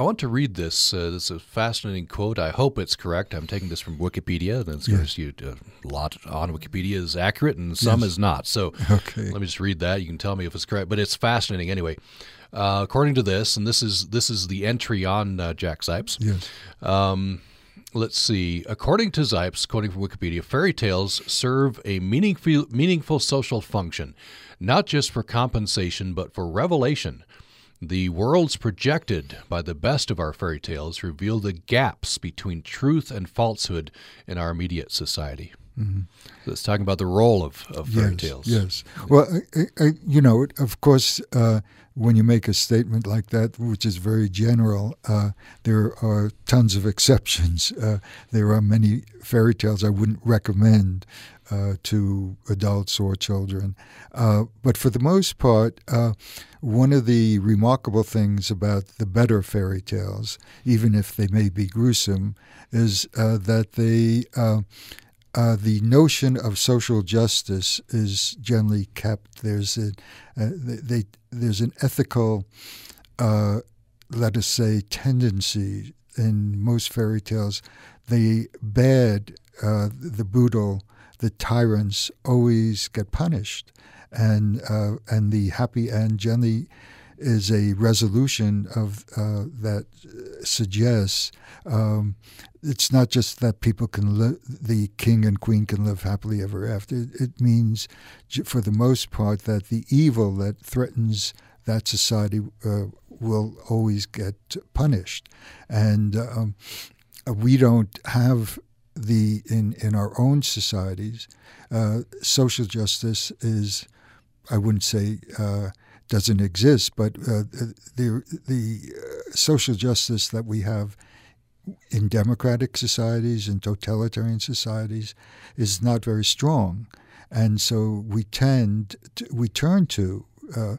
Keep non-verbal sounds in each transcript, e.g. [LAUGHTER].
I want to read this. Uh, this is a fascinating quote. I hope it's correct. I'm taking this from Wikipedia. That's Yes. you, uh, a lot on Wikipedia is accurate and some Yes. is not. So Okay. let me just read that. You can tell me if it's correct. But it's fascinating anyway. Uh, according to this, and this is this is the entry on uh, Jack Zipes. Yes. Um, let's see. According to Zipes, quoting from Wikipedia, fairy tales serve a meaningful, meaningful social function, not just for compensation, but for revelation. The worlds projected by the best of our fairy tales reveal the gaps between truth and falsehood in our immediate society. So it's talking about the role of, of fairy yes, tales. Yes. Well, I, I- you know, of course, uh, when you make a statement like that, which is very general, uh, there are tons of exceptions. Uh, there are many fairy tales I wouldn't recommend uh, to adults or children. Uh, but for the most part, uh, one of the remarkable things about the better fairy tales, even if they may be gruesome, is uh, that they uh, uh, the notion of social justice is generally kept. There's a they, there's an ethical, let us say, tendency in most fairy tales. The bad, the brutal, the tyrants always get punished, and uh, and the happy end generally is a resolution of uh, that suggests um, it's not just that people can the king and queen can live happily ever after. It, it means, for the most part, that the evil that threatens that society uh, will always get punished, and um, we don't have the in in our own societies. Uh, social justice is, I wouldn't say. Uh, doesn't exist, but uh, the the uh, social justice that we have in democratic societies and totalitarian societies is not very strong, and so we tend to, we turn to uh,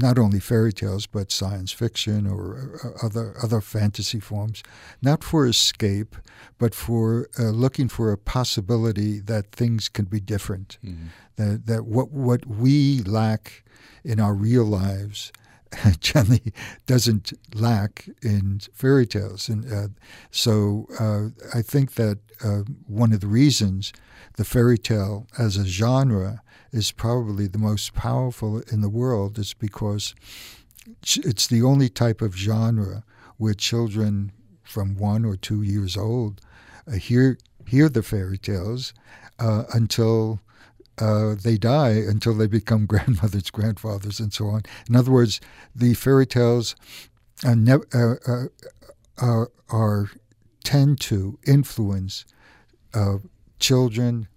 not only fairy tales but science fiction or uh, other other fantasy forms, not for escape, but for uh, looking for a possibility that things can be different, Mm-hmm. that that what what we lack in our real lives [LAUGHS] generally doesn't lack in fairy tales. And uh, so uh, I think that uh, one of the reasons the fairy tale as a genre is probably the most powerful in the world is because it's the only type of genre where children from one or two years old uh, hear hear the fairy tales uh, until uh, they die until they become [LAUGHS] grandmothers, grandfathers, and so on. In other words, the fairy tales are, uh, uh, are, tend to influence children,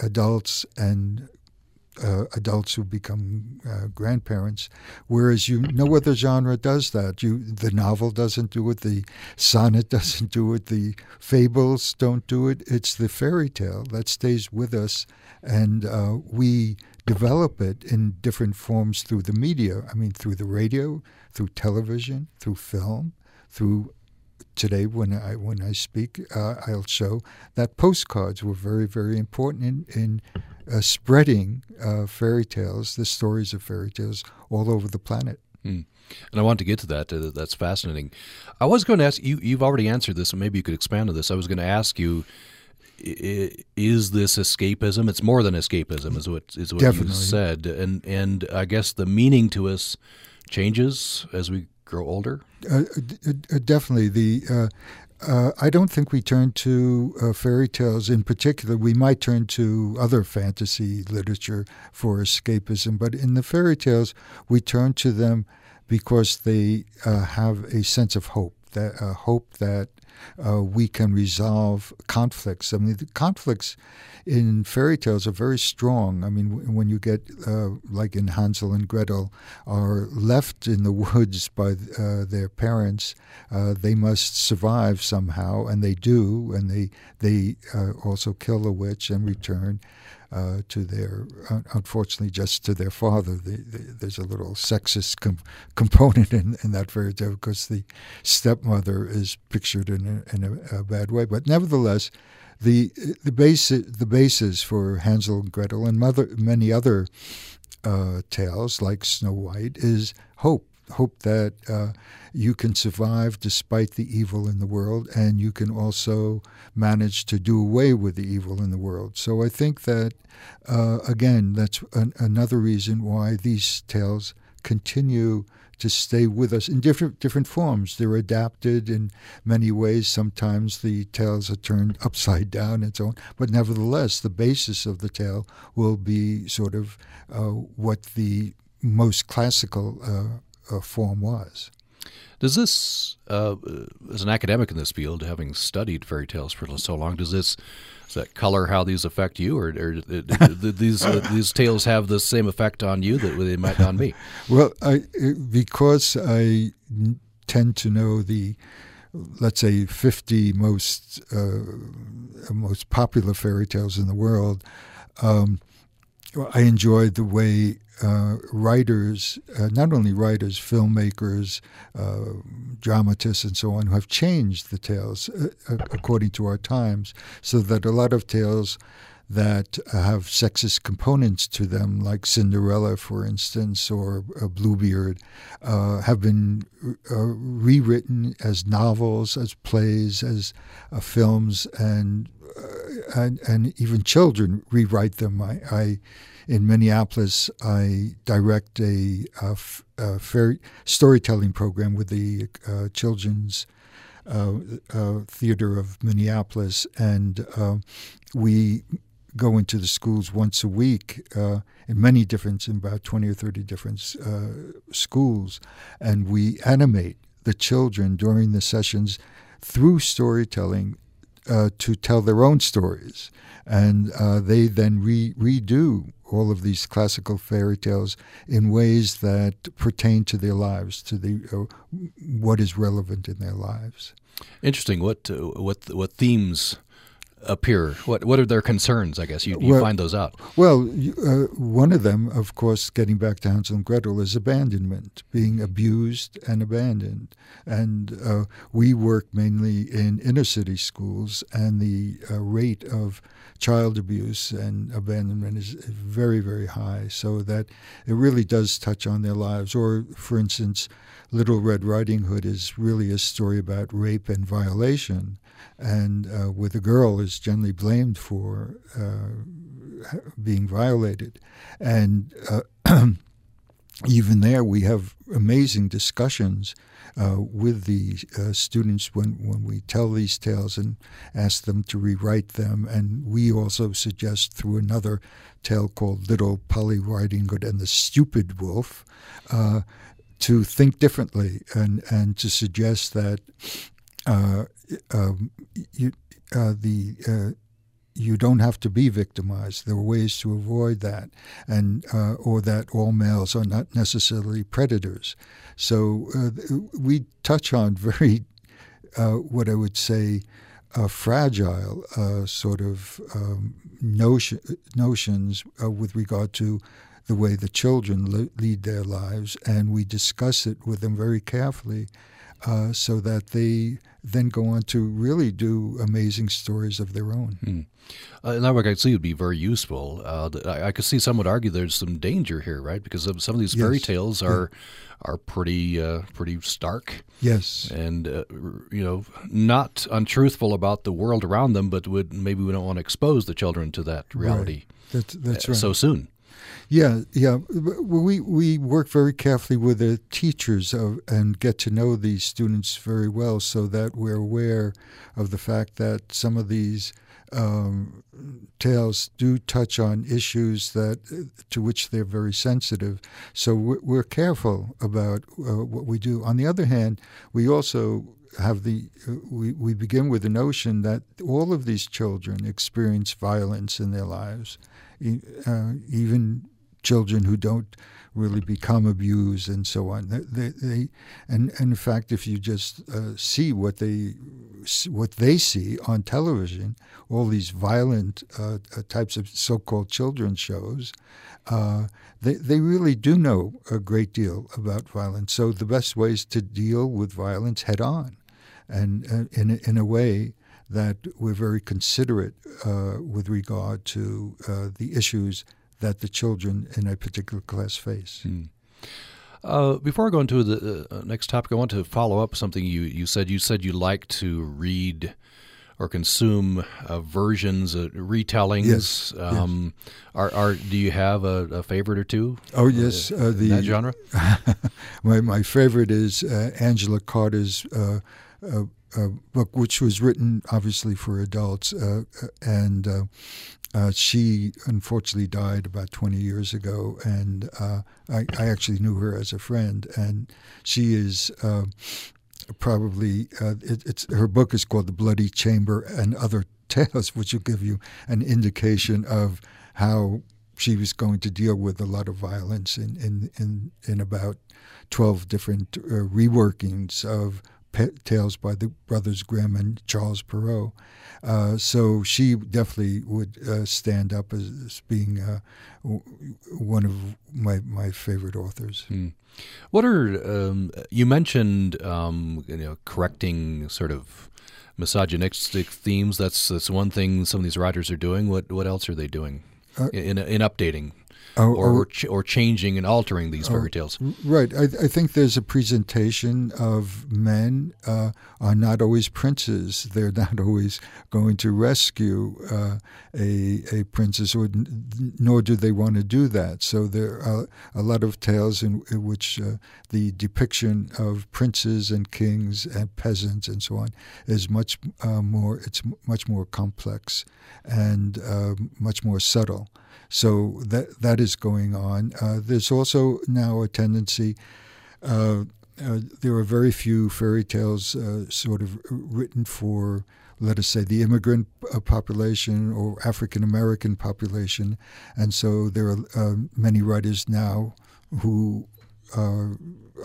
adults, and uh, adults who become uh, grandparents, whereas you no other genre does that. You the novel doesn't do it, the sonnet [LAUGHS] doesn't do it, the fables don't do it. It's the fairy tale that stays with us, and uh, we develop it in different forms through the media. I mean, through the radio, through television, through film, through today when I when I speak, uh, I'll show that postcards were very very important in in uh, spreading uh, fairy tales, the stories of fairy tales all over the planet. Mm. And I want to get to that. Uh, that's fascinating. I was going to ask you. You've already answered this, and maybe you could expand on this. I was going to ask you: Is this escapism? It's more than escapism, is what is what Definitely. you said. And and I guess the meaning to us changes as we grow older. Uh, d- uh, definitely, the uh, uh, I don't think we turn to uh, fairy tales in particular. We might turn to other fantasy literature for escapism, but in the fairy tales, we turn to them because they uh, have a sense of hope. That uh, hope that uh, we can resolve conflicts. I mean, the conflicts in fairy tales are very strong. I mean, when you get, uh, like in Hansel and Gretel, are left in the [LAUGHS] woods by uh, their parents, uh, they must survive somehow, and they do, and they they uh, also kill a witch and return. Uh, to their, unfortunately, just to their father. The, the, there's a little sexist com- component in, in that fairy tale because the stepmother is pictured in a, in a, a bad way. But nevertheless, the the basis the basis for Hansel and Gretel and mother, many other uh, tales like Snow White is hope. Hope that uh, you can survive despite the evil in the world, and you can also manage to do away with the evil in the world. So I think that, uh, again, that's an, another reason why these tales continue to stay with us in different different forms. They're adapted in many ways. Sometimes the tales are turned [LAUGHS] upside down and so on. But nevertheless, the basis of the tale will be sort of uh, what the most classical uh, uh, form was. Does this, uh, as an academic in this field, having studied fairy tales for so long, does this does that color how these affect you, or, or [LAUGHS] these uh, these tales have the same effect on you that they might on me? [LAUGHS] Well, I, because I tend to know the let's say 50 most uh, most popular fairy tales in the world. Um, I enjoyed the way uh, writers, uh, not only writers, filmmakers, uh, dramatists, and so on, who have changed the tales uh, uh, according to our times, so that a lot of tales that have sexist components to them, like Cinderella, for instance, or Bluebeard, uh, have been rewritten as novels, as plays, as films, and and, and even children rewrite them. I, I in Minneapolis, I direct a, storytelling program with the uh, Children's uh, uh, Theater of Minneapolis, and uh, we go into the schools once a week uh, in many different, in about 20 or 30 different uh, schools, and we animate the children during the sessions through storytelling uh, to tell their own stories. And uh, they then re- redo all of these classical fairy tales in ways that pertain to their lives, to the uh, what is relevant in their lives. Interesting. What uh, what what themes appear? What what are their concerns? I guess you, you well, find those out. Well, uh, one of them, of course, getting back to Hansel and Gretel, is abandonment, being abused and abandoned. And uh, we work mainly in inner city schools, and the uh, rate of child abuse and abandonment is very, very high. So that it really does touch on their lives. Or, for instance, Little Red Riding Hood is really a story about rape and violation and uh, where the girl is generally blamed for uh, being violated. And uh, [CLEARS THROAT] even there, we have amazing discussions uh, with the uh, students when, when we tell these tales and ask them to rewrite them. And we also suggest through another tale called Little Polly Riding Hood and the Stupid Wolf uh, to think differently and, and to suggest that you, uh, the uh, you don't have to be victimized. There are ways to avoid that, and uh, or that all males are not necessarily predators. So uh, we touch on very uh, what I would say fragile sort of um, notion, notions with regard to the way the children lead their lives, and we discuss it with them very carefully uh, so that they then go on to really do amazing stories of their own. Hmm. Uh, that work I see would be very useful. Uh, I, I, could see some would argue there's some danger here, right? Because some of these fairy yes. tales are yeah. are pretty uh, pretty stark. Yes, and uh, you know, not untruthful about the world around them, but would maybe we don't want to expose the children to that reality. Right. That's, that's right. So soon. Yeah, yeah. We we work very carefully with the teachers of, and get to know these students very well, so that we're aware of the fact that some of these um, tales do touch on issues that to which they're very sensitive. So we're, we're careful about uh, what we do. On the other hand, we also have the uh, we, we begin with the notion that all of these children experience violence in their lives, uh, even children who don't really become abused and so on. They, they and, and, in fact, if you just uh, see what they what they see on television, all these violent uh, uh, types of so-called children's shows, uh, they they really do know a great deal about violence. So the best way is to deal with violence head on, and uh, in a, in a way that we're very considerate uh, with regard to the issues that the children in a particular class face. Hmm. Uh, before I go into the uh, next topic, I want to follow up something you, you said. You said you like to read or consume uh, versions, uh, retellings. Yes, um, yes. Are, are do you have a, a favorite or two? Oh yes, uh, the that genre. [LAUGHS] my my favorite is Angela Carter's uh, book, which was written obviously for adults, uh, and uh, uh she unfortunately died about 20 years ago. And uh, I, I, actually knew her as a friend, and she is. Uh, probably it, it's her book is called the bloody chamber and other tales which will give you an indication of how she was going to deal with a lot of violence in in in, in about 12 different uh, reworkings of tales by the brothers Grimm and Charles Perrault. Uh, so she definitely would uh, stand up as, being uh, one of my, my favorite authors. Hmm. What are um, you mentioned? Um, you know, correcting sort of misogynistic themes. That's that's one thing some of these writers are doing. What what else are they doing uh, in in updating? Or, or, or, ch- or, changing and altering these fairy tales. Right. I, I, think there's a presentation of men uh, are not always princes. [LAUGHS] They're not always going to rescue uh, a, a princess, or, nor do they want to do that. So there are a lot of tales in, in which uh, the depiction of princes and kings and peasants and so on is much uh, more. It's much more complex and uh, much more subtle. So that that is going on. Uh, there's also now a tendency. Uh, uh, there are very few fairy tales uh, sort of written for, let us say, the immigrant uh, population or African American population, and so there are uh, many writers now who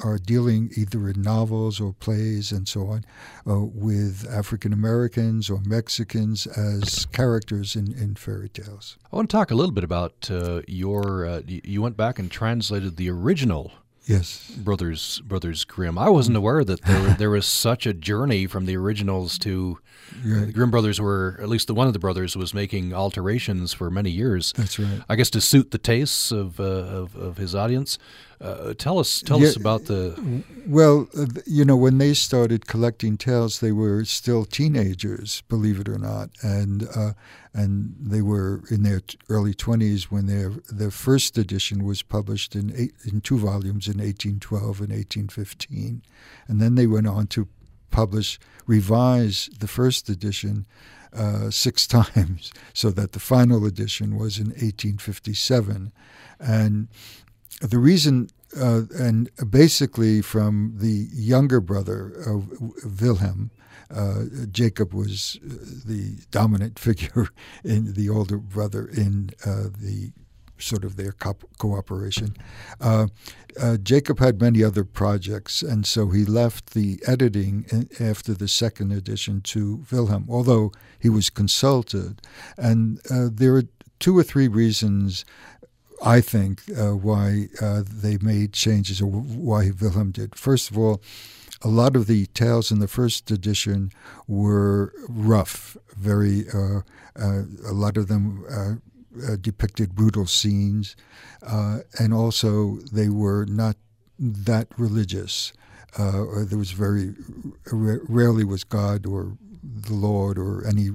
are dealing either in novels or plays and so on uh, with African Americans or Mexicans as characters in, in fairy tales. I want to talk a little bit about uh, your. Uh, you went back and translated the original. Yes, brothers Brothers Grimm. I wasn't aware that there [LAUGHS] there was such a journey from the originals to right. the Grimm brothers were at least the one of the brothers was making alterations for many years. That's right. I guess to suit the tastes of uh, of, of his audience. Uh, tell us, tell yeah, us about the. Well, uh, you know, when they started collecting tales, they were still teenagers, believe it or not, and uh, and they were in their early twenties when their their first edition was published in eight, in two volumes in 1812 and 1815, and then they went on to publish, revise the first edition uh, six [LAUGHS] times, so that the final edition was in 1857. And the reason, uh, and basically from the younger brother of Wilhelm, uh, Jacob was uh, the dominant [LAUGHS] figure in the older brother in uh, the sort of their co- cooperation. Uh, uh, Jacob had many other projects, and so he left the editing in, after the second edition to Wilhelm, although he was consulted. And uh, there are two or three reasons I think, uh, why uh, they made changes or why Wilhelm did. First of all, a lot of the tales in the first edition were rough, very, uh, uh a lot of them uh, uh, depicted brutal scenes, and also they were not that religious. or there was very rarely was God or the Lord or any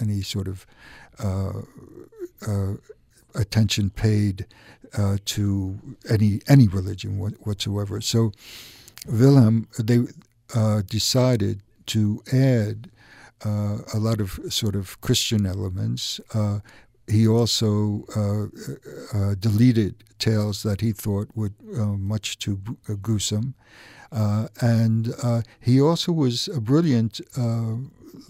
any sort of attention paid uh, to any any religion whatsoever. So Wilhelm they uh, decided to add uh, a lot of sort of Christian elements. Uh, he also uh, uh, deleted tales that he thought were much too gruesome. and he also was a brilliant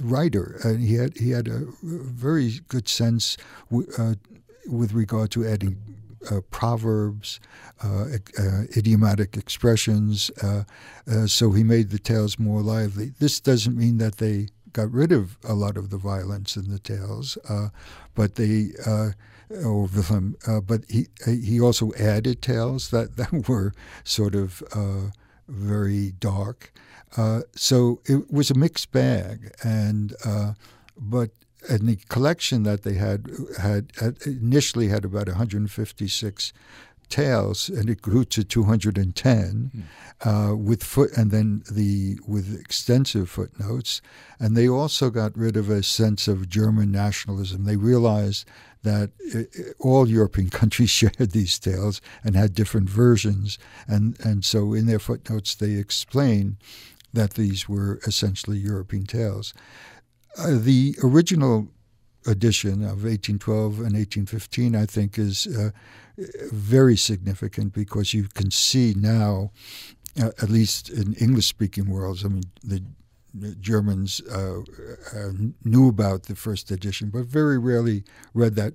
writer, and he had he had a very good sense uh, with regard to adding uh, proverbs, uh, uh, idiomatic expressions. Uh, uh, so he made the tales more lively. This doesn't mean that they got rid of a lot of the violence in the tales, uh, but they. or Wilhelm, but he he also added tales that, [LAUGHS] that were sort of very dark. so it was a mixed bag, and but and the collection that they had had, had initially had about 156 tales, and it grew to 210 mm. uh, with foot, and then the with extensive footnotes. And they also got rid of a sense of German nationalism. They realized that all European [LAUGHS] countries [LAUGHS] shared these tales and had different versions, and and so in their footnotes they explain that these were essentially European tales. Uh, the original edition of 1812 and 1815, I think, is uh, very significant because you can see now, uh, at least in English-speaking worlds, I mean, the Germans uh, uh, knew about the first edition, but very rarely read that.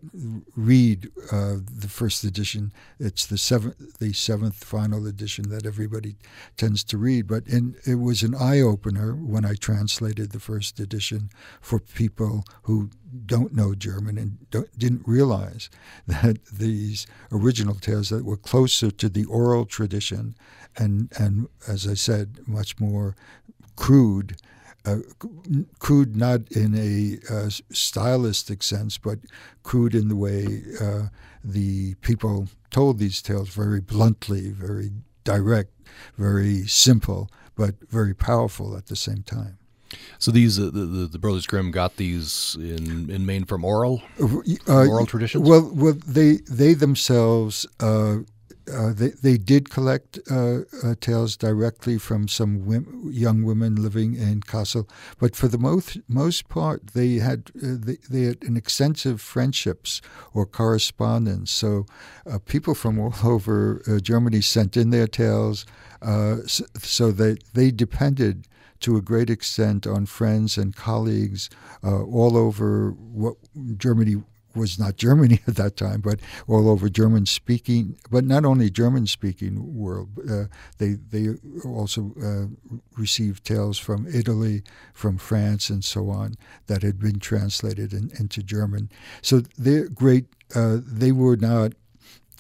Read uh, the first edition. It's the seventh, the seventh final edition that everybody tends to read. But in, it was an eye opener when I translated the first edition for people who don't know German and didn't realize that these original tales that were closer to the oral tradition and and as I said, much more crude, uh, crude not in a uh, stylistic sense, but crude in the way uh, the people told these tales very bluntly, very direct, very simple, but very powerful at the same time. So these uh, the, the, the Brothers Grimm got these in in Maine from oral uh, oral traditions. Well, well, they they themselves uh, uh, they, they did collect uh, uh, tales directly from some young women living in Kassel, but for the most most part, they had uh, they, they, had an extensive friendships or correspondence. So uh, people from all [LAUGHS] over Germany sent in their tales, so, so that they depended to a great extent on friends and colleagues all over what Germany was not Germany [LAUGHS] at that time, but all over German speaking, but not only German speaking world. Uh, they they also uh, received tales from Italy, from France, and so on that had been translated in, into German. So they're great. Uh, they were not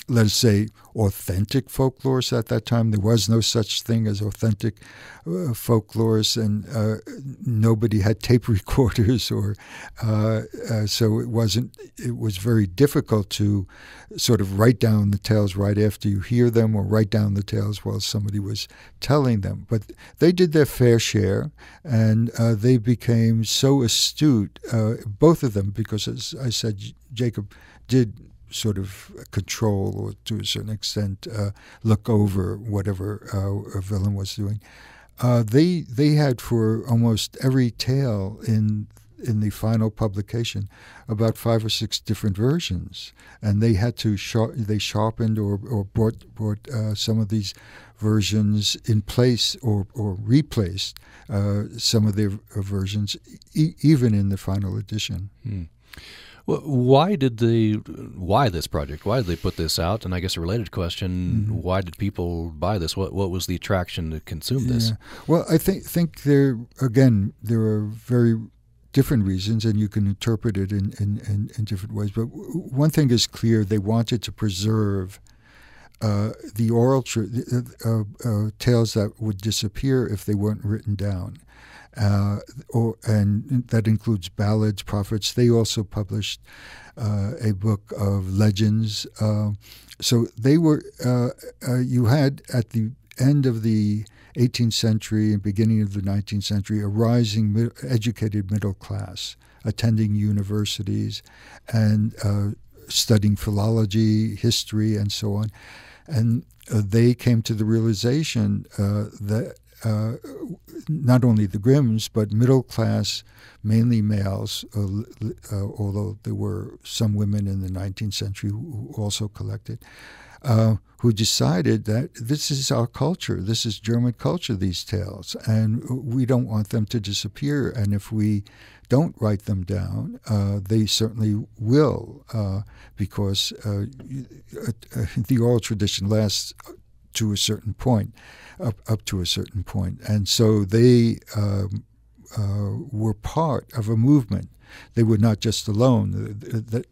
let us say, authentic folklorists at that time. There was no such thing as authentic uh, folklores, and uh, nobody had tape [LAUGHS] recorders, or uh, uh, so it wasn't. It was very difficult to sort of write down the tales right after you hear them, or write down the tales while somebody was telling them. But they did their fair share, and uh, they became so astute, uh, both of them, because as I said, Jacob did sort of control or to a certain extent uh, look over whatever uh, Wilhelm was doing. Uh, they they had for almost every tale in in the final publication about five or six different versions, and they had to sharp, they sharpened or, or brought brought uh, some of these versions in place or or replaced uh, some of their versions e- even in the final edition. Hmm. Why did they? Why this project? Why did they put this out? And I guess a related question: mm-hmm. Why did people buy this? What What was the attraction to consume this? Yeah. Well, I think think there again there are very different reasons, and you can interpret it in in, in, in different ways. But one thing is clear: they wanted to preserve. Uh, the oral tr- uh, uh, tales that would disappear if they weren't written down uh, or, and that includes ballads, prophets. They also published uh, a book of legends. Uh, so they were, uh, uh, you had at the end of the 18th century and beginning of the 19th century a rising mid- educated middle class attending universities and uh, studying philology, history, and so on. And they came to the realization that uh, not only the Grimms, but middle class, mainly males, uh, uh, although there were some women in the 19th century who also collected, uh, who decided that this is our culture, this is German culture, these tales, and we don't want them to disappear. And if we don't write them down, uh, they certainly will, uh, because [LAUGHS] the oral tradition lasts to a certain point up, up to a certain point. And so they um, uh, were part of a movement. They were not just alone.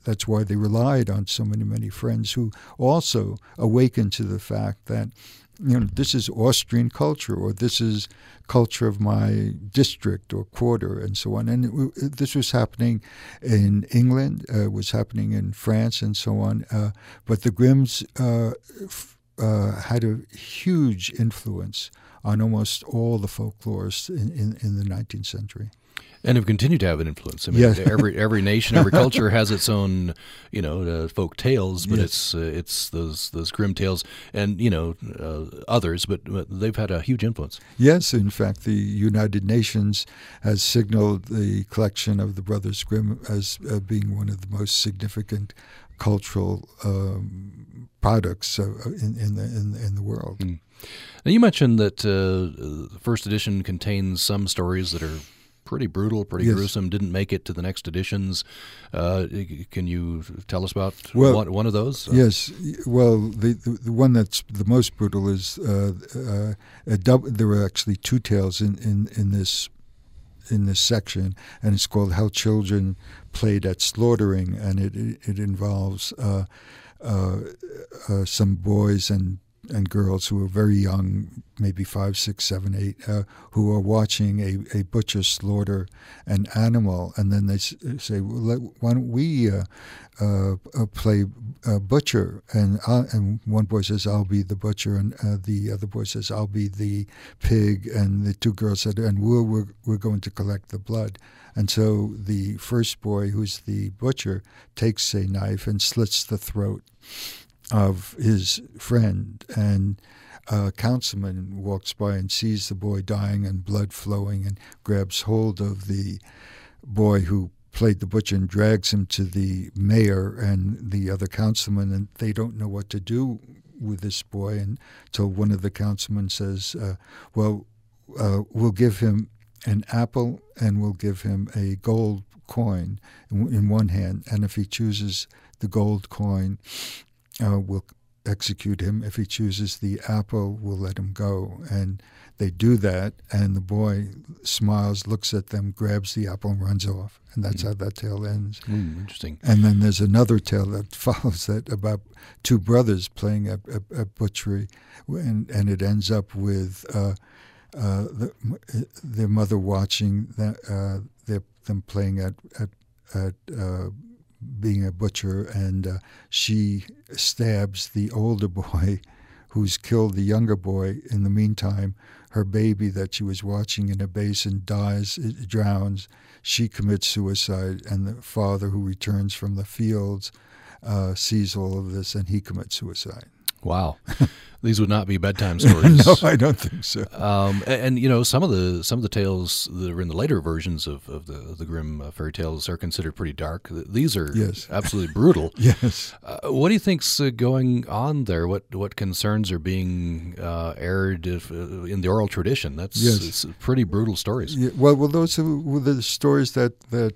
That's why they relied on so many, many friends who also awakened to the fact that you know, this is Austrian culture, or this is culture of my district or quarter, and so on. And it, this was happening in England, uh, was happening in France, and so on. Uh, but the Grimms uh, f- uh, had a huge influence on almost all the folklorists in, in, in the 19th century and have continued to have an influence. I mean, Yes. every every nation, every [LAUGHS] culture has its own, you know, uh, folk tales, but Yes. it's uh, it's those those Grimm tales, and you know uh, others, but, but they've had a huge influence. Yes, in fact, the United Nations has signaled the collection of the Brothers Grimm as uh, being one of the most significant cultural um, products uh, in, in, the, in, in the world. Mm. Now you mentioned that uh, the first edition contains some stories that are pretty brutal, pretty Yes. gruesome. Didn't make it to the next editions. Uh, can you tell us about Well, one, one of those? Yes, well, the, the the one that's the most brutal is uh, uh, dub- there were actually two tales in, in, in this in this section, and it's called "How Children Played at Slaughtering," and it it, involves uh, uh, uh, some boys and and girls who are very young, maybe five, six, seven, eight, uh, who are watching a, a butcher slaughter an animal, and then they say, well, let, "Why don't we uh, uh, play butcher?" And I, and one boy says, "I'll be the butcher," and the other boy says, "I'll be the pig," and the two girls said, "And we're we're, we're going to collect the blood." And so the first boy, who's the butcher, takes a knife and slits the throat of his friend, and a councilman walks by and sees the boy dying and blood flowing, and grabs hold of the boy who played the butcher and drags him to the mayor and the other councilman, and they don't know what to do with this boy until one of the councilmen says, uh, "Well, uh, we'll give him an apple and we'll give him a gold coin in, one hand, and if he chooses the gold coin, uh, we'll execute him. If he chooses the apple, we'll let him go." And they do that, and the boy smiles, looks at them, grabs the apple, and runs off. And that's how that tale ends. Mm, interesting. And then there's another tale that [LAUGHS] follows that about two brothers playing at, at, at butchery, and, and it ends up with uh, uh, the, their mother watching the, uh, their, them playing at at, at uh, being a butcher, and uh, she stabs the older [LAUGHS] boy, who's killed the younger boy. In the meantime, her baby that she was watching in a basin dies, it drowns. She commits suicide, and the father, who returns from the fields, uh, sees all of this, and he commits suicide. Wow, [LAUGHS] these would not be bedtime [LAUGHS] stories. no, I don't think so. Um, and, and, you know some of the some of the tales that are in the later versions of, of the of the Grimm uh, fairy tales are considered pretty dark. These are Yes. [LAUGHS] absolutely brutal. [LAUGHS] Yes. Uh, what do you think's uh, going on there? What what concerns are being uh, aired if, uh, in the oral tradition? That's Yes. pretty brutal stories. Yeah, well, well, those were the stories that that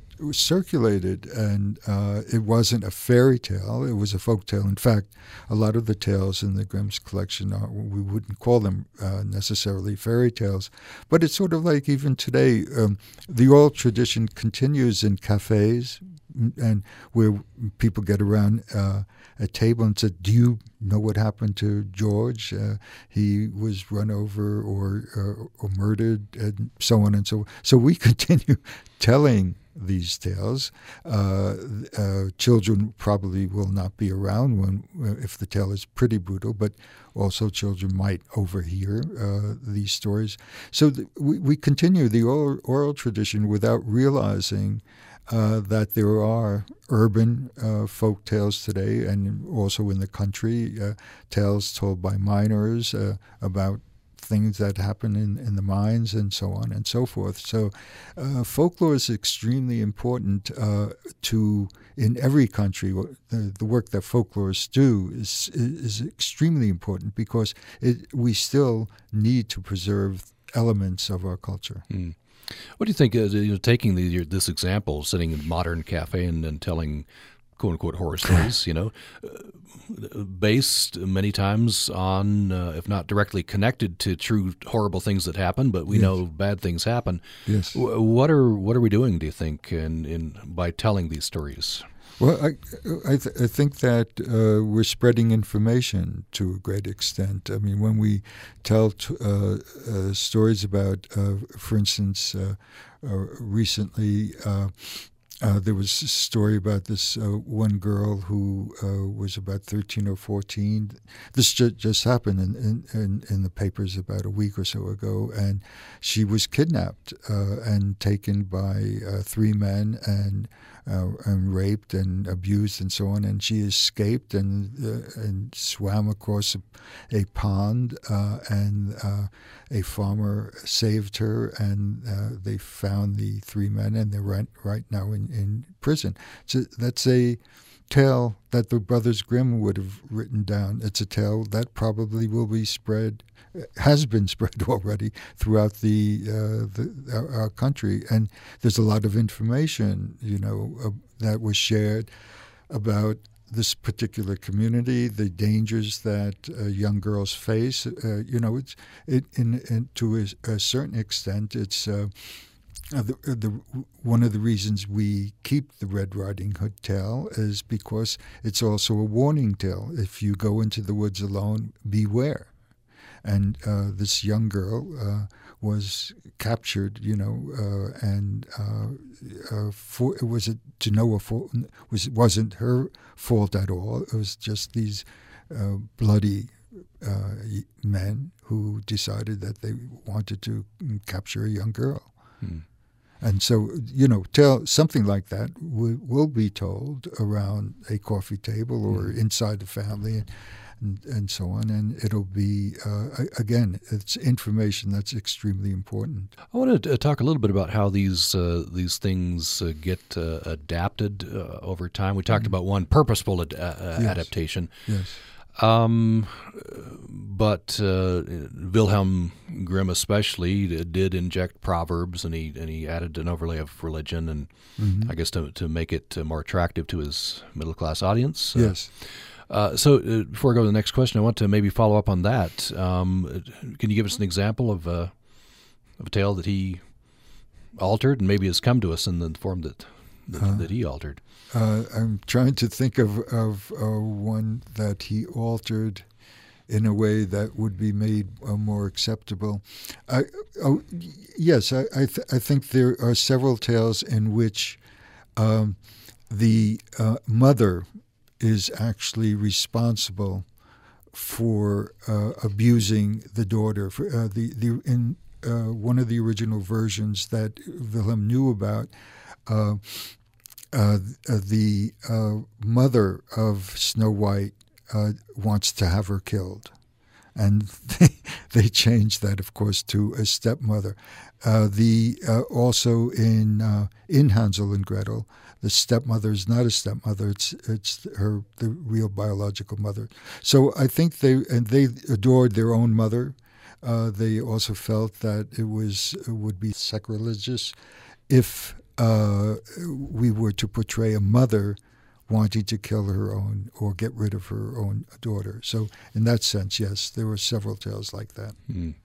circulated, and uh, it wasn't a fairy tale; it was a folk tale. In fact, a lot of the tales in the Grimm's collection we wouldn't call them uh, necessarily fairy tales, but it's sort of like even today, um, the oral tradition continues in cafes, mm, and where people get around uh, a table and say, "Do you know what happened to George? Uh, he was run over or uh, or murdered, and so on and so." So we [LAUGHS] continue telling these tales. Uh, uh, children probably will not be around when uh, if the tale is pretty brutal, but also children might overhear uh, these stories. So th- we, we continue the oral, oral tradition without realizing uh, that there are urban uh, folk tales today and also in the country, uh, tales told by miners uh, about things that happen in, in the mines and so on and so forth. So uh, folklore is extremely important uh, to, in every country, the, the work that folklorists do is, is extremely important because it, we still need to preserve elements of our culture. Mm. What do you think? Uh, you know, taking the, your, this example, sitting in a modern cafe and, and telling "quote unquote" horror stories, [LAUGHS] you know, based many times on, uh, if not directly connected to true horrible things that happen, but we Yes. know bad things happen. Yes. W- what are what are we doing? Do you think, in, in by telling these stories? Well, I, I, th- I think that uh, we're spreading information to a great extent. I mean, when we tell t- uh, uh, stories about, uh, for instance, uh, uh, recently uh, there was a story about this uh, one girl who uh, was about 13 or 14. This ju- just happened in, in, in, the papers about a week or so ago, and she was kidnapped uh, and taken by uh, three men and uh, and raped and abused and so on. And she escaped and uh, and swam across a, a pond, uh, and uh, a farmer saved her, and uh, they found the three men, and they're right, right now in, in prison. So that's a tale that the Brothers Grimm would have written down. It's a tale that probably will be spread, has been [LAUGHS] spread already throughout the, uh, the our, our, country, and there's a lot of information, you know, uh, that was shared about this particular community, the dangers that uh, young girls face. Uh, you know, it's it in, in to a, a, certain extent, it's uh, the, uh, the, one of the reasons we keep the Red Riding Hood tale is because it's also a warning tale. If you go into the woods alone, beware. And uh, this young girl uh, was captured, you know, uh, and for, it was a, to no fault was wasn't her fault at all. It was just these bloody men who decided that they wanted to mm, capture a young girl. Hmm. And so, you know, tell something like that will, will be told around a coffee table or mm. inside the family and, and, and, so on. And it'll be, uh, again, it's information that's extremely important. I want to uh, talk a little bit about how these, uh, these things uh, get uh, adapted uh, over time. We talked mm about one purposeful ad- yes. adaptation. Yes. Um, but uh, Wilhelm Grimm especially did inject proverbs, and he and he added an overlay of religion, and mm-hmm. I guess to to make it more attractive to his middle class audience. Uh, yes. Uh, so uh, before I go to the next question, I want to maybe follow up on that. Um, can you give us an example of a uh, of a tale that he altered, and maybe has come to us in the form that that, uh, that he altered? Uh, I'm trying to think of of uh, one that he altered in a way that would be made uh, more acceptable. I, oh, yes, I I, th- I, think there are several tales in which um, the uh, mother is actually responsible for uh, abusing the daughter. For, uh, the the in one of the original versions that Wilhelm knew about. Uh, uh, the uh, mother of Snow White uh, wants to have her killed. And [LAUGHS] they, they changed that, of course, to a stepmother. Uh, the also in in Hansel and Gretel, the stepmother is not a stepmother; it's it's her the real biological mother. So I think they and they adored their own mother. they also felt that it was it would be sacrilegious if uh, we were to portray a mother wanting to kill her own or get rid of her own daughter. So, in that sense, yes, there were several tales like that. Mm.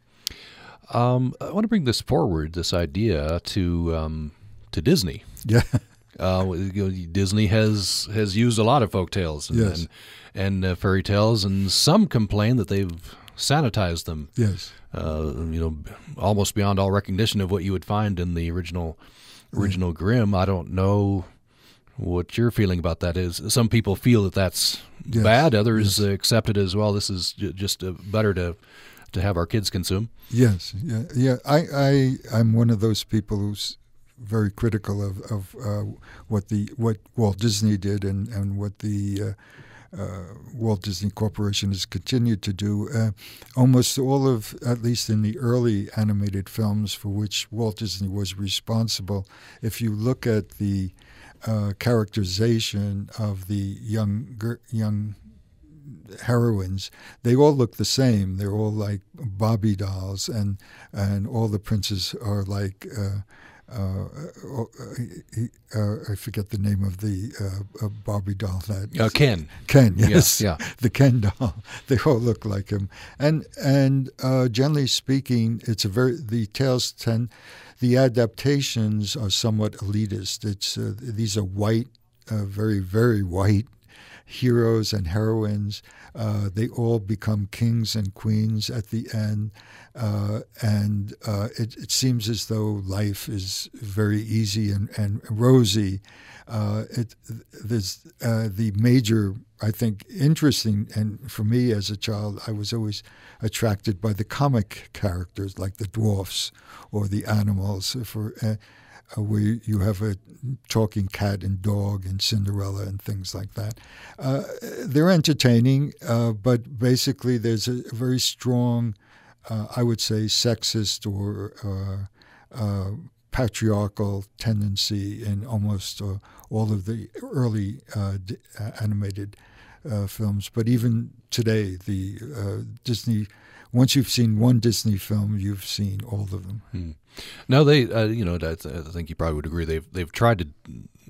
Um, I want to bring this forward, this idea to um, to Disney. Yeah. [LAUGHS] Uh, you know, Disney has has used a lot of folk tales and yes. and, and uh, fairy tales, and some complain that they've sanitized them. Yes, uh, you know, almost beyond all recognition of what you would find in the original original Grimm. I don't know what your feeling about that is. Some people feel that that's yes. bad. Others yes. accept it as well. This is just uh, better to to have our kids consume. Yes, yeah, yeah. I I I'm one of those people who's very critical of of uh, what the what Walt Disney did and and what the uh, Walt Disney Corporation has continued to do. Uh, almost all of, at least in the early animated films for which Walt Disney was responsible, if you look at the uh, characterization of the young young heroines, they all look the same. They're all like Barbie dolls, and and all the princes are like uh, uh, uh, uh, I forget the name of the Barbie doll that Ken. Ken, yes, yeah, yeah, [LAUGHS] the Ken doll. [LAUGHS] They all look like him, and and generally speaking, it's a very the tales tend the adaptations are somewhat elitist. It's these are white uh, very, very white heroes and heroines. Uh, they all become kings and queens at the end. Uh, and uh, it, it, seems as though life is very easy and, and rosy. Uh, it, there's uh, the major, I think, interesting, and for me as a child, I was always attracted by the comic characters like the dwarfs or the animals. For uh, where you have a talking cat and dog and Cinderella and things like that. Uh, they're entertaining, uh, but basically there's a very strong, uh, I would say, sexist or uh, uh, patriarchal tendency in almost all of the early d- animated films. But even today, the Disney once you've seen one Disney film, you've seen all of them. Hmm. They, uh, you know, I, think you probably would agree. They've they've tried to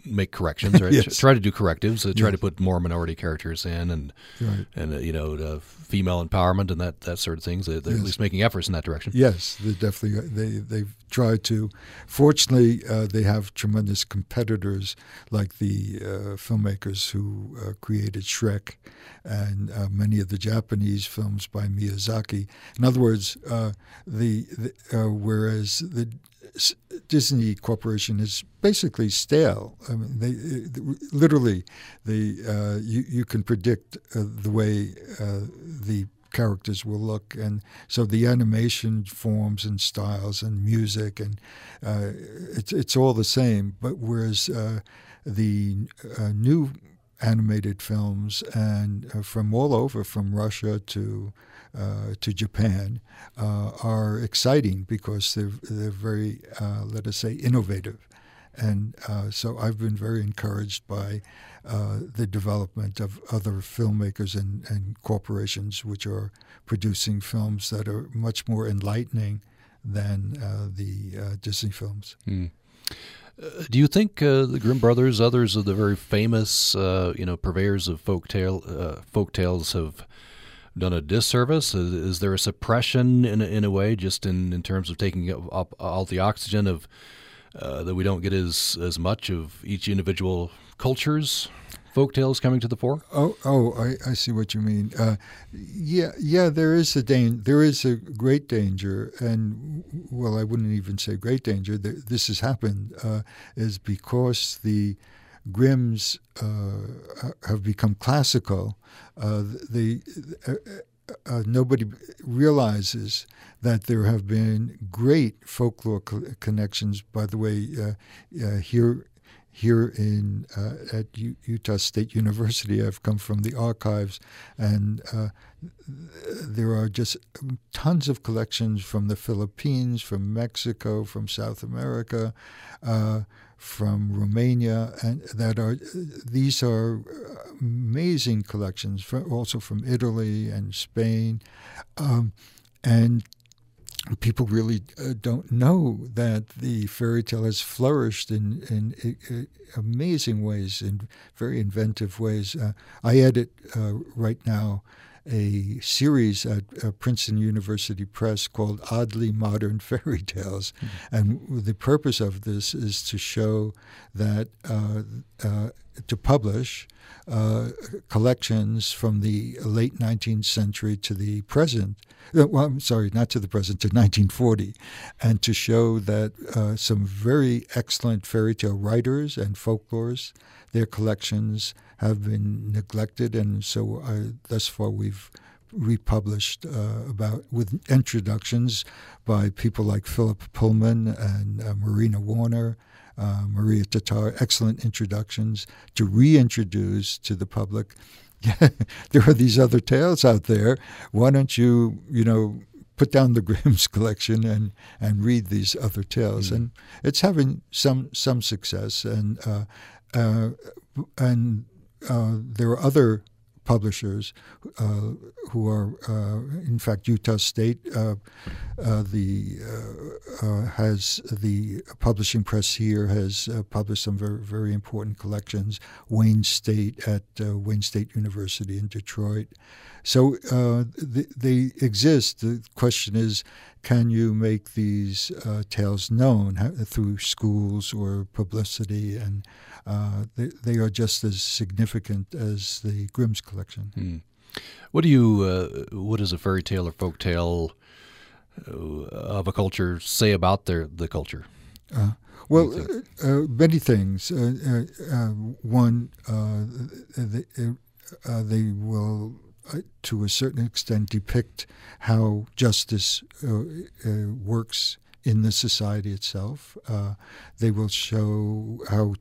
make corrections, right? [LAUGHS] yes. Try to do correctives. Uh, try yes. to put more minority characters in, and right. and uh, you know, uh, female empowerment and that that sort of things. They're, they're yes. at least making efforts in that direction. Yes, they definitely they they've tried to. Fortunately, uh, they have tremendous competitors like the uh, filmmakers who uh, created Shrek and many of the Japanese films by Miyazaki. In other words, the, the whereas the Disney Corporation is basically stale. I mean, they, literally, the uh, you you can predict uh, the way uh, the characters will look, and so the animation forms and styles and music and uh, it's it's all the same. But whereas uh, the uh, new animated films and from all over, from Russia to uh, to Japan uh, are exciting because they're they're very uh, let us say innovative, and uh, so I've been very encouraged by uh, the development of other filmmakers and, and corporations which are producing films that are much more enlightening than the Disney films. Mm. Uh, do you think uh, the Grimm brothers, others of the very famous, uh, you know, purveyors of folk tale, folk tales, have done a disservice? Is, is there a suppression in a, in a way, just in, in terms of taking up all the oxygen of uh, that we don't get as as much of each individual culture's folk tales coming to the fore? Oh, oh, I, I see what you mean. Uh, yeah, yeah, there is a danger. There is a great danger, and well, I wouldn't even say great danger. This has happened uh, is because the Grimms uh, have become classical. Uh, the uh, uh, nobody realizes that there have been great folklore co- connections. By the way, uh, uh, here here in uh, at U- Utah State University, I've come from the archives, and uh, there are just tons of collections from the Philippines, from Mexico, from South America. From Romania, and that are these are amazing collections, also from Italy and Spain, um, and people really uh, don't know that the fairy tale has flourished in, in, in amazing ways, in very inventive ways. Uh, I edit uh, right now a series at uh, Princeton University Press called Oddly Modern [LAUGHS] Fairy Tales. Mm-hmm. And the purpose of this is to show that, uh, uh, to publish uh, collections from the late 19th century to the present. Uh, well, I'm sorry, not to the present, to 1940, and to show that uh, some very excellent fairy tale writers and folklorists, their collections have been neglected, and so uh, thus far we've republished uh, about with introductions by people like Philip Pullman and uh, Marina Warner, uh, Maria Tatar, excellent introductions to reintroduce to the public. [LAUGHS] there are these other tales out there. Why don't you, you know, put down the [LAUGHS] Grimm's collection and and read these other tales? Mm. And it's having some some success, and uh, uh, and uh, there are other publishers uh, who are, uh, in fact, Utah State. Uh, the has the publishing press here has published some very very important collections. Wayne State at Wayne State University in Detroit. So uh, th- they exist. The question is, can you make these uh, tales known through schools or publicity? And uh, they, they, are just as significant as the Grimm's collection. Hmm. What do you? Uh, what does a fairy tale or folk tale uh, of a culture say about their the culture? Uh, well, uh, many things. Uh, uh, one, they, they, will uh, to a certain extent, depict how justice uh, uh, works in the society itself. Uh, they will show how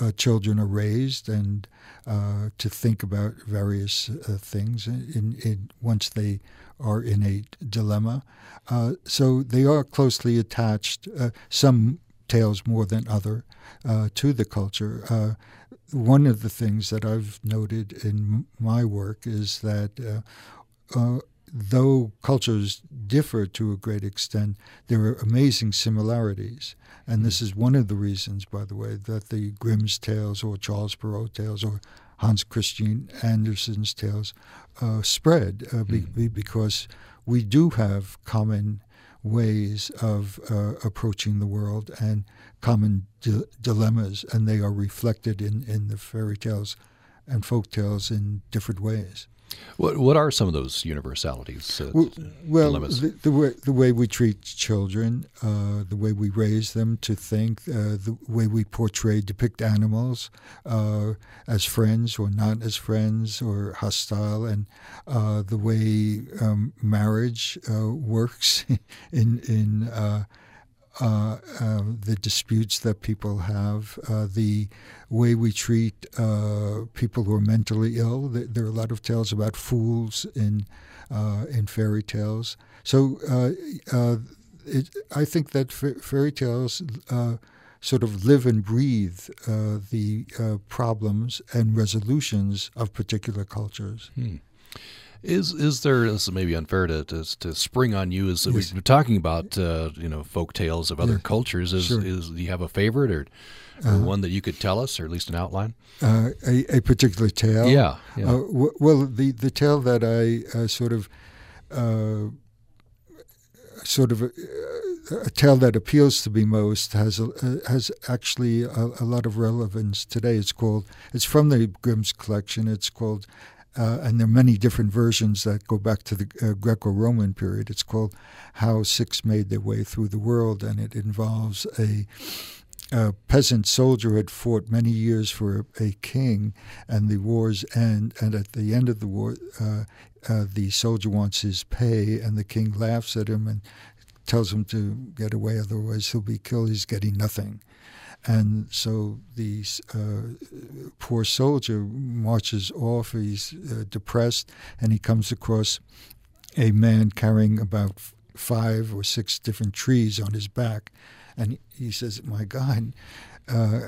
uh, children are raised and uh, to think about various things in, in, once they are in a dilemma. so they are closely attached. some tales more than other to the culture one of the things that I've noted in my work is that uh, uh, though cultures differ to a great extent, there are amazing similarities. And this is one of the reasons, by the way, that the Grimm's tales or Charles Perrault tales or Hans Christian Andersen's tales uh, spread uh, be, mm. be because we do have common ways of uh, approaching the world and common di- dilemmas, and they are reflected in, in the fairy tales and folk tales in different ways. What what are some of those universalities? Uh, well, well the, the, way the way we treat children, uh, the way we raise them to think, uh, the way we portray, depict animals uh, as friends or not as friends or hostile, and uh, the way um, marriage uh, works [LAUGHS] in in uh, uh, the disputes that people have, uh, the way we treat uh, people who are mentally ill. There are a lot of tales about fools in uh, in fairy tales. So uh, it, I think that fairy tales sort of live and breathe the problems and resolutions of particular cultures. Hmm. Is is there? This is maybe unfair to to, to spring on you. As yes. we've been talking about, uh, you know, folk tales of other cultures. Is sure. is do you have a favorite or, or uh, one that you could tell us, or at least an outline? Uh, a, a particular tale. Yeah. yeah. Uh, w- well, the the tale that I uh, sort of uh, sort of. a tale that appeals to me most has a, has actually a, a, lot of relevance today. It's called it's from the Grimm's collection. It's called uh, and there are many different versions that go back to the uh, Greco-Roman period. It's called "How Six Made Their Way Through the World," and it involves a, a peasant soldier who had fought many years for a, a, king, and the wars end. And at the end of the war, uh, uh, the soldier wants his pay, and the king laughs at him and tells him to get away, otherwise he'll be killed. He's getting nothing. And so the uh, poor soldier marches off. He's uh, depressed, and he comes across a man carrying about five or six different trees on his back. And he says, My God, uh,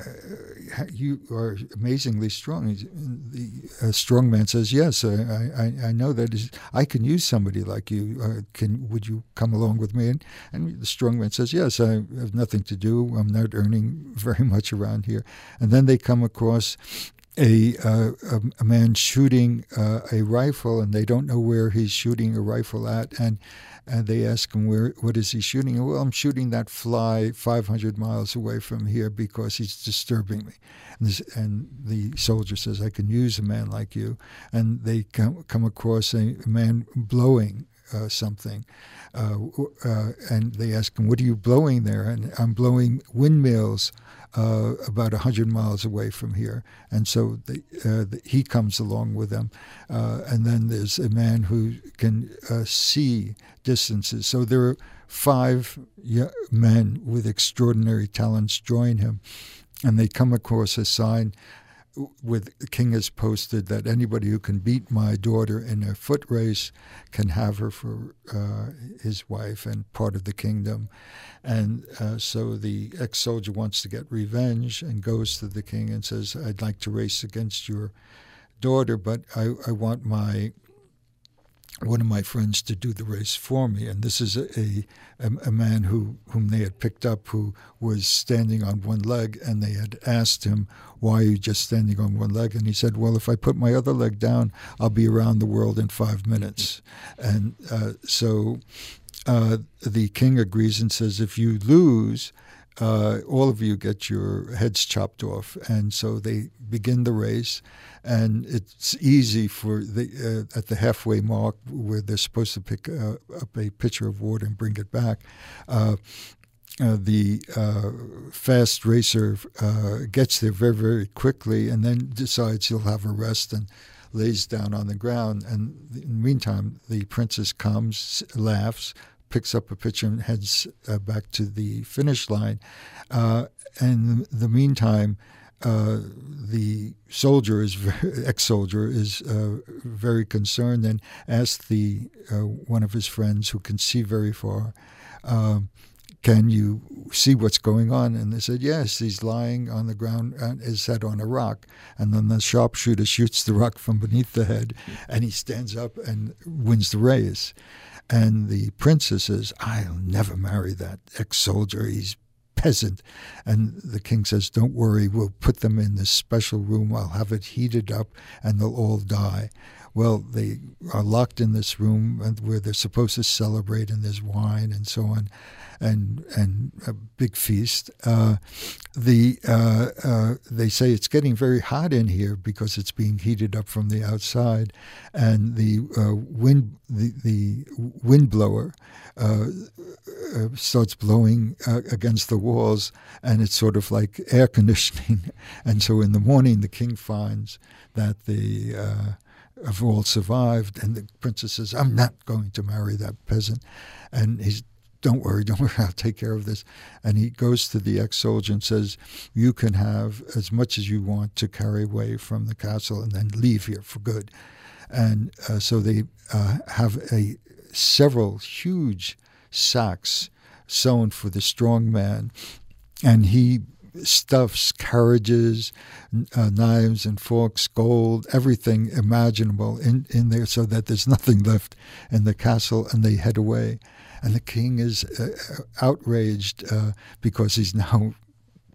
you are amazingly strong. The strong man says, "Yes, I, I, I know that is, I can use somebody like you. Uh, can would you come along with me?" And, and the strong man says, "Yes, I have nothing to do. I'm not earning [LAUGHS] very much around here." And then they come across a, uh, a, a, man shooting uh, a rifle, and they don't know where he's shooting a rifle at, and and they ask him where what is he shooting? Well, I'm shooting that fly 500 miles away from here because he's disturbing me. And, this, and the soldier says, I can use a man like you, and they come come across a man blowing uh, something. Uh, uh, and they ask him, What are you blowing there? And I'm blowing windmills uh, about 100 miles away from here. And so the, uh, the, he comes along with them. Uh, and then there's a man who can see distances. So there are five men with extraordinary talents join him. And they come across a sign with the king has posted that anybody who can beat my daughter in a foot race can have her for uh, his wife and part of the kingdom. And uh, so the ex soldier wants to get revenge and goes to the king and says, I'd like to race against your daughter, but I, I want my one of my friends to do the race for me. And this is a, a, a, man who whom they had picked up who was standing on one leg, and they had asked him, "Why are you just standing on one leg?" And he said, "Well, if I put my other leg down, I'll be around the world in five minutes." And uh, so uh, the king agrees and says, "If you lose." Uh, all of you get your heads chopped off. And so they begin the race and it's easy for the uh, at the halfway mark where they're supposed to pick uh, up a pitcher of water and bring it back. Uh, uh the uh, fast racer uh, gets there very, very quickly and then decides he'll have a rest and lays down on the ground. And in the meantime, the princess comes, laughs, picks up a pitcher and heads back to the finish line. and in the meantime, uh, the soldier is [LAUGHS] ex-soldier is uh, very concerned and asks the uh, one of his friends who can see very far, um, "Can you see what's going on?" And they said, "Yes." He's lying on the ground, uh, his head on a rock, and then the sharpshooter [LAUGHS] shoots the rock from beneath the head, and he stands up and wins the race. And the princess says, "I'll never marry that ex-soldier. He's peasant. And the king says, Don't worry, we'll put them in this special room. I'll have it heated up and they'll all die. Well, they are locked in this room where they're supposed to celebrate, and there's wine and so on, and and a big feast. Uh, the uh, uh, they say it's getting very hot in here because it's being heated up from the outside, and the uh, wind the the wind blower uh, uh, starts blowing uh, against the walls, and it's sort of like [LAUGHS] air conditioning. and so in the morning, the king finds that the uh, have all survived, and the princess says, "I'm not going to marry that peasant," and he's. Don't worry, don't worry, [LAUGHS] I'll take care of this. And he goes to the ex soldier and says, You can have as much as you want to carry away from the castle and then leave here for good. And uh, so they uh, have a several huge sacks sewn for the strong man, and he stuffs carriages, uh, knives and forks, gold, everything imaginable in, in there so that there's nothing left in the castle, and they head away. And the king is uh, outraged uh, because he's [LAUGHS] now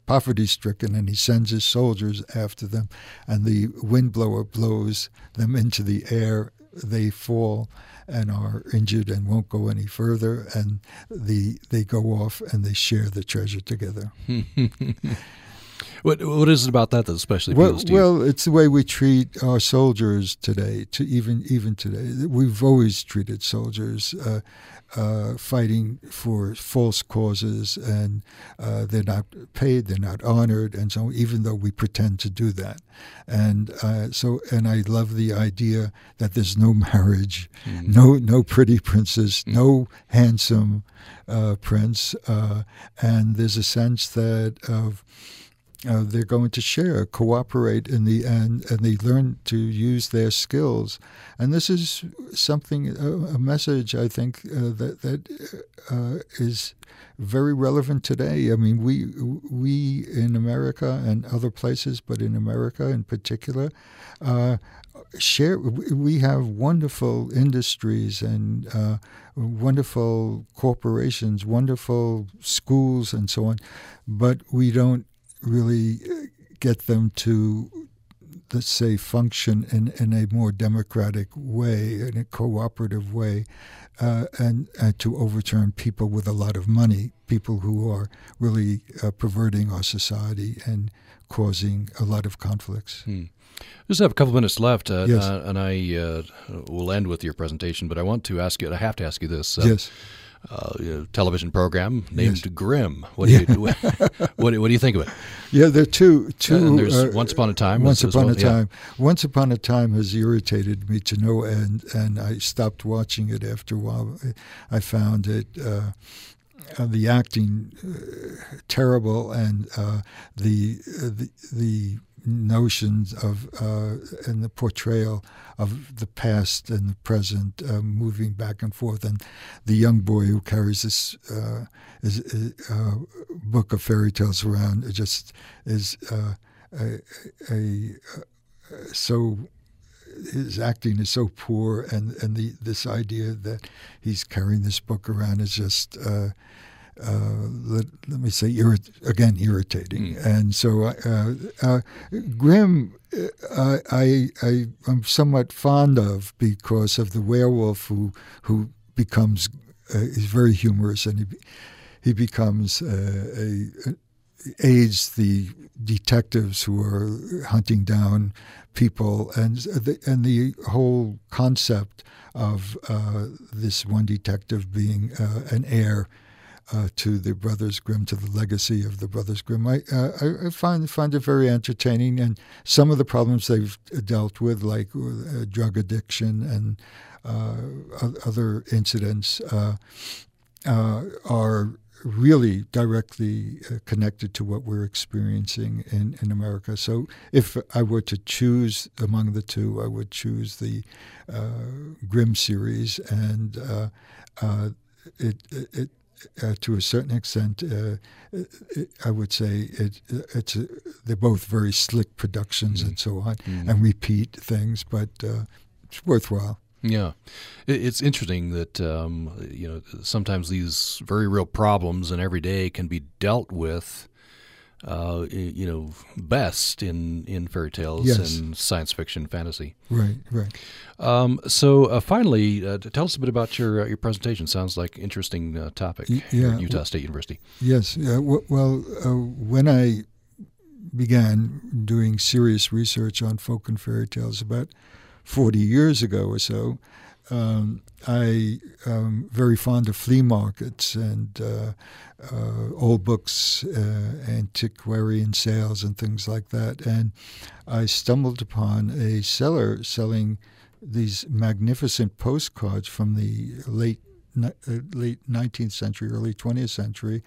poverty stricken and he sends his soldiers after them, and the windblower blows them into the air. They fall and are injured and won't go any further, and the they go off and they share the treasure together. [LAUGHS] What what is it about that that especially well, to you? Well, it's the way we treat our soldiers today. To even even today, we've always treated soldiers uh, uh, fighting for false causes, and uh, they're not paid, they're not honored, and so even though we pretend to do that, and uh, so and I love the idea that there's no marriage, mm no no pretty princess, mm no handsome uh, prince, uh, and there's a sense that of uh, they're going to share, cooperate in the end, and they learn to use their skills. And this is something, a, a message I think uh, that that uh, is very relevant today. I mean, we we in America and other places, but in America in particular, uh, share. We have wonderful industries and uh, wonderful corporations, wonderful schools, and so on, but we don't really uh, get them to let's say function in, in a more democratic way in a cooperative way uh, and, and to overturn people with a lot of money people who are really uh, perverting our society and causing a lot of conflicts hmm. just have a couple minutes left uh, yes. Uh, and I uh, will end with your presentation but I want to ask you I have to ask you this yes uh, television program named yes. Grimm. What do, yeah. [LAUGHS] you, what, what, do you think of it? Yeah, there are two. two there's uh, Once Upon a Time. Once Upon well, a Time. Yeah. Once Upon a Time has irritated me to no end, and I stopped watching it after a while. I found it. Uh, uh, the acting uh, terrible, and uh, the, the the notions of uh, and the portrayal of the past and the present uh, moving back and forth and the young boy who carries this uh, is, uh, book of fairy tales around just is uh, a, a, a, so his acting is so poor, and and the this idea that he's carrying this book around is just. Uh, let, let, me say, irrit- again, irritating. Mm. And so, uh, uh, Grimm, uh, I, I, am somewhat fond of because of the werewolf who who becomes uh, is very humorous and he he becomes uh, a, a aids the detectives who are hunting down people, and the, and the whole concept of uh, this one detective being uh, an heir uh, to the Brothers Grimm, to the legacy of the Brothers Grimm. I, uh, I find find it very entertaining, and some of the problems they've dealt with, like uh, drug addiction and uh, other incidents, are really directly uh, connected to what we're experiencing in, in America. So if I were to choose among the two, I would choose the uh, Grimm series, and uh, uh it, it uh, to a certain extent, uh, I would say it, it's a, they're both very slick productions mm. and so on, mm. and repeat things, but it's worthwhile. Yeah, it's interesting that um, you know sometimes these very real problems in every day can be dealt with, uh, you know, best in in fairy tales yes. and science fiction, fantasy. Right, right. Um, so uh, finally, uh, tell us a bit about your uh, your presentation. Sounds like interesting uh, topic. Yeah, at Utah State University. Yes. W- well, uh, when I began doing serious research on folk and fairy tales about 40 years ago or so, um, I am very fond of flea markets and uh, uh, old books, uh, antiquarian sales, and things like that. And I stumbled upon a seller selling these magnificent postcards from the late uh, late 19th century, early 20th century,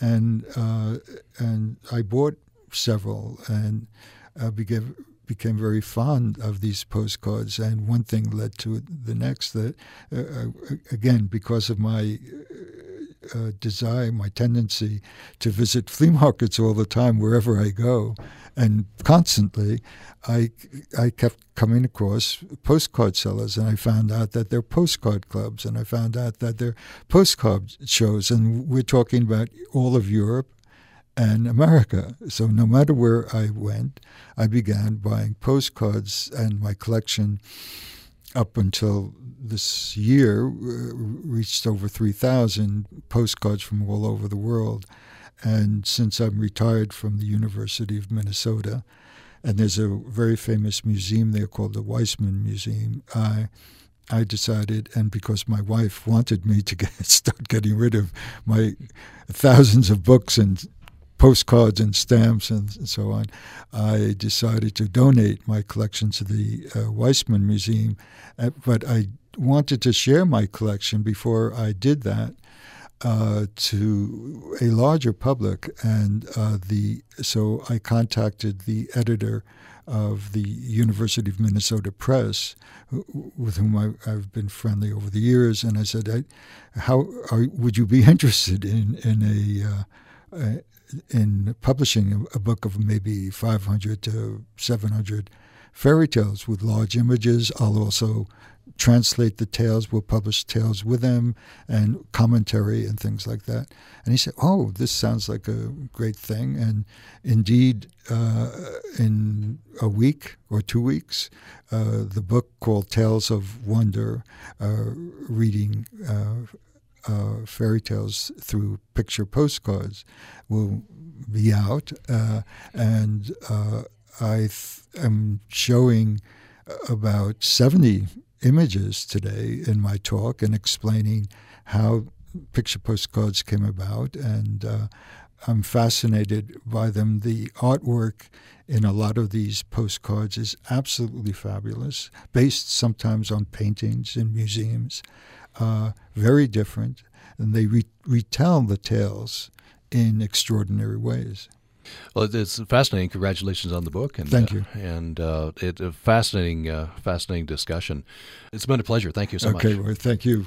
and uh, and I bought several and uh, began became very fond of these postcards, and one thing led to the next. That uh, uh again, because of my uh, uh, desire, my tendency to visit flea markets all the time wherever I go, and constantly, I I kept coming across postcard sellers, and I found out that they're postcard clubs, and I found out that they're postcard shows, and we're talking about all of Europe and America. So no matter where I went, I began buying postcards, and my collection, up until this year, uh, reached over 3,000 postcards from all over the world. And since I'm retired from the University of Minnesota, and there's a very famous museum there called the Weisman Museum, I I decided, and because my wife wanted me to get, [LAUGHS] start getting rid of my thousands of books and postcards and stamps and, and, so on, I decided to donate my collection to the uh, Weisman Museum. Uh, but I wanted to share my collection before I did that. Uh, to a larger public, and uh, the so I contacted the editor of the University of Minnesota Press, with whom I, have been friendly over the years, and I said, I, "How are, would you be [LAUGHS] interested in in a, uh, in publishing a book of maybe 500 to 700 fairy tales with large images. I'll also translate the tales, we'll publish tales with them and commentary and things like that. And he said, Oh, this sounds like a great thing. And indeed, uh, in a week or two weeks, uh, the book called Tales of Wonder, uh, reading uh, fairy tales through picture postcards will be out, uh, and uh, I am showing about 70 images today in my talk and explaining how picture postcards came about, and uh, I'm fascinated by them. The artwork in a lot of these postcards is absolutely fabulous, based sometimes on paintings in museums uh, very different, and they re- retell the tales in extraordinary ways. Well, it's fascinating. Congratulations on the book, and thank you. Uh, and uh, it's a fascinating, uh, fascinating discussion. It's been a pleasure. Thank you so okay, much. Okay, well, thank you.